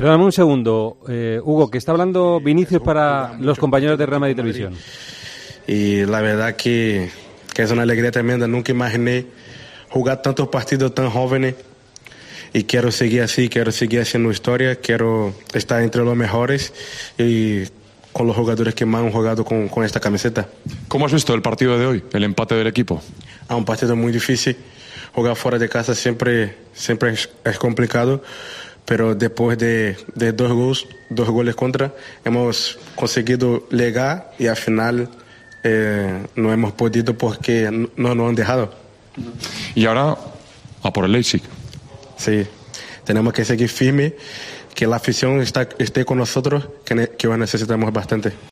Perdóname un segundo, eh, Hugo, que está hablando Vinicius para los compañeros de Real Madrid Televisión. Y la verdad que, que es una alegría tremenda. Nunca imaginé jugar tantos partidos tan jóvenes y quiero seguir así, quiero seguir haciendo historia, quiero estar entre los mejores y con los jugadores que más han jugado con, con esta camiseta. ¿Cómo has visto el partido de hoy, el empate del equipo? A un partido muy difícil. Jugar fuera de casa siempre, siempre es, es complicado, pero después de, de, dos, goles, dos goles contra, hemos conseguido llegar y al final eh, no hemos podido porque no nos han dejado. Y ahora a por el Leipzig. Sí, tenemos que seguir firme, que la afición está, esté con nosotros, que, que necesitamos bastante.